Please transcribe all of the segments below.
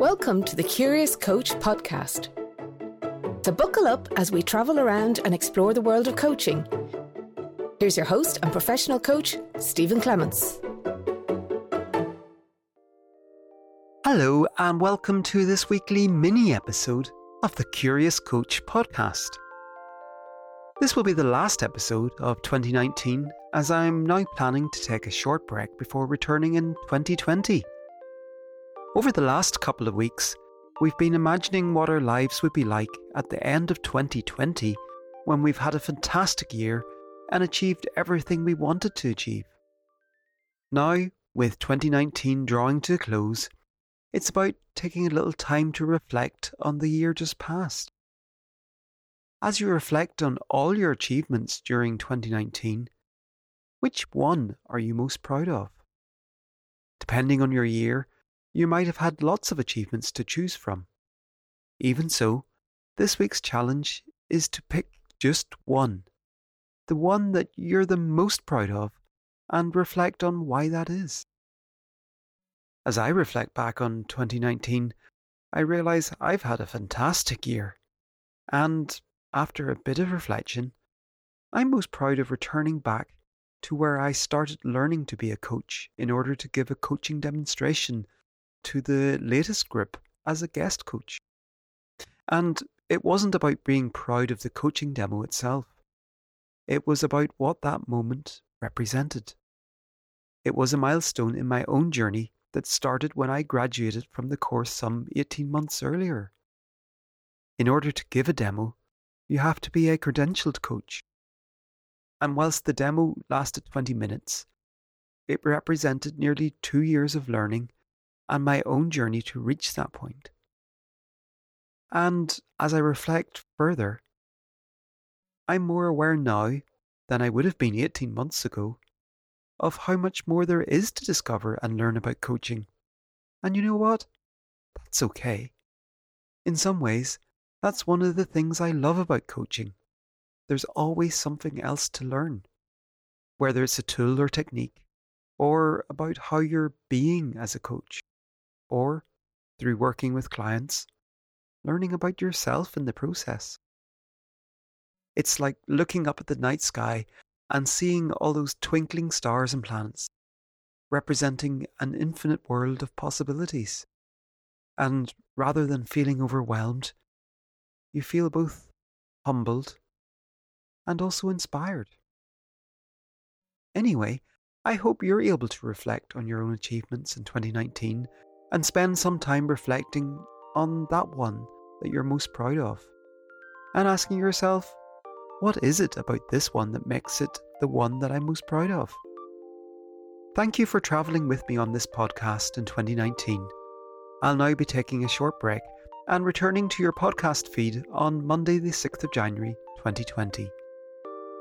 Welcome to the Curious Coach podcast. So, buckle up as we travel around and explore the world of coaching. Here's your host and professional coach, Stephen Clements. Hello, and welcome to this weekly mini episode of the Curious Coach podcast. This will be the last episode of 2019 as I'm now planning to take a short break before returning in 2020. Over the last couple of weeks, we've been imagining what our lives would be like at the end of 2020 when we've had a fantastic year and achieved everything we wanted to achieve. Now, with 2019 drawing to a close, it's about taking a little time to reflect on the year just past. As you reflect on all your achievements during 2019, which one are you most proud of? Depending on your year, you might have had lots of achievements to choose from. Even so, this week's challenge is to pick just one, the one that you're the most proud of, and reflect on why that is. As I reflect back on 2019, I realise I've had a fantastic year. And after a bit of reflection, I'm most proud of returning back to where I started learning to be a coach in order to give a coaching demonstration to the latest group as a guest coach. And it wasn't about being proud of the coaching demo itself. It was about what that moment represented. It was a milestone in my own journey that started when I graduated from the course some 18 months earlier. In order to give a demo, you have to be a credentialed coach. And whilst the demo lasted 20 minutes, it represented nearly two years of learning and my own journey to reach that point. And as I reflect further, I'm more aware now than I would have been 18 months ago of how much more there is to discover and learn about coaching. And you know what? That's okay. In some ways, that's one of the things I love about coaching. There's always something else to learn, whether it's a tool or technique, or about how you're being as a coach or through working with clients, learning about yourself in the process. It's like looking up at the night sky and seeing all those twinkling stars and planets, representing an infinite world of possibilities. And rather than feeling overwhelmed, you feel both humbled and also inspired. Anyway, I hope you're able to reflect on your own achievements in 2019 and spend some time reflecting on that one that you're most proud of. And asking yourself, what is it about this one that makes it the one that I'm most proud of? Thank you for travelling with me on this podcast in 2019. I'll now be taking a short break and returning to your podcast feed on Monday, the 6th of January 2020.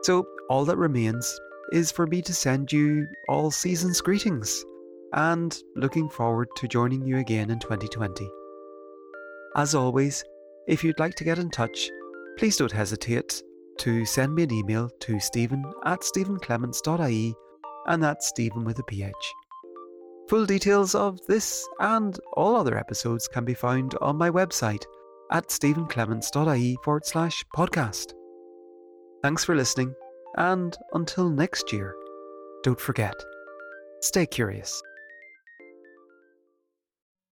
So, all that remains is for me to send you all season's greetings and looking forward to joining you again in 2020. As always, if you'd like to get in touch, please don't hesitate to send me an email to stephen at stephenclements.ie and that's Stephen with a PH. Full details of this and all other episodes can be found on my website at stephenclements.ie forward slash podcast. Thanks for listening, and until next year, don't forget, stay curious.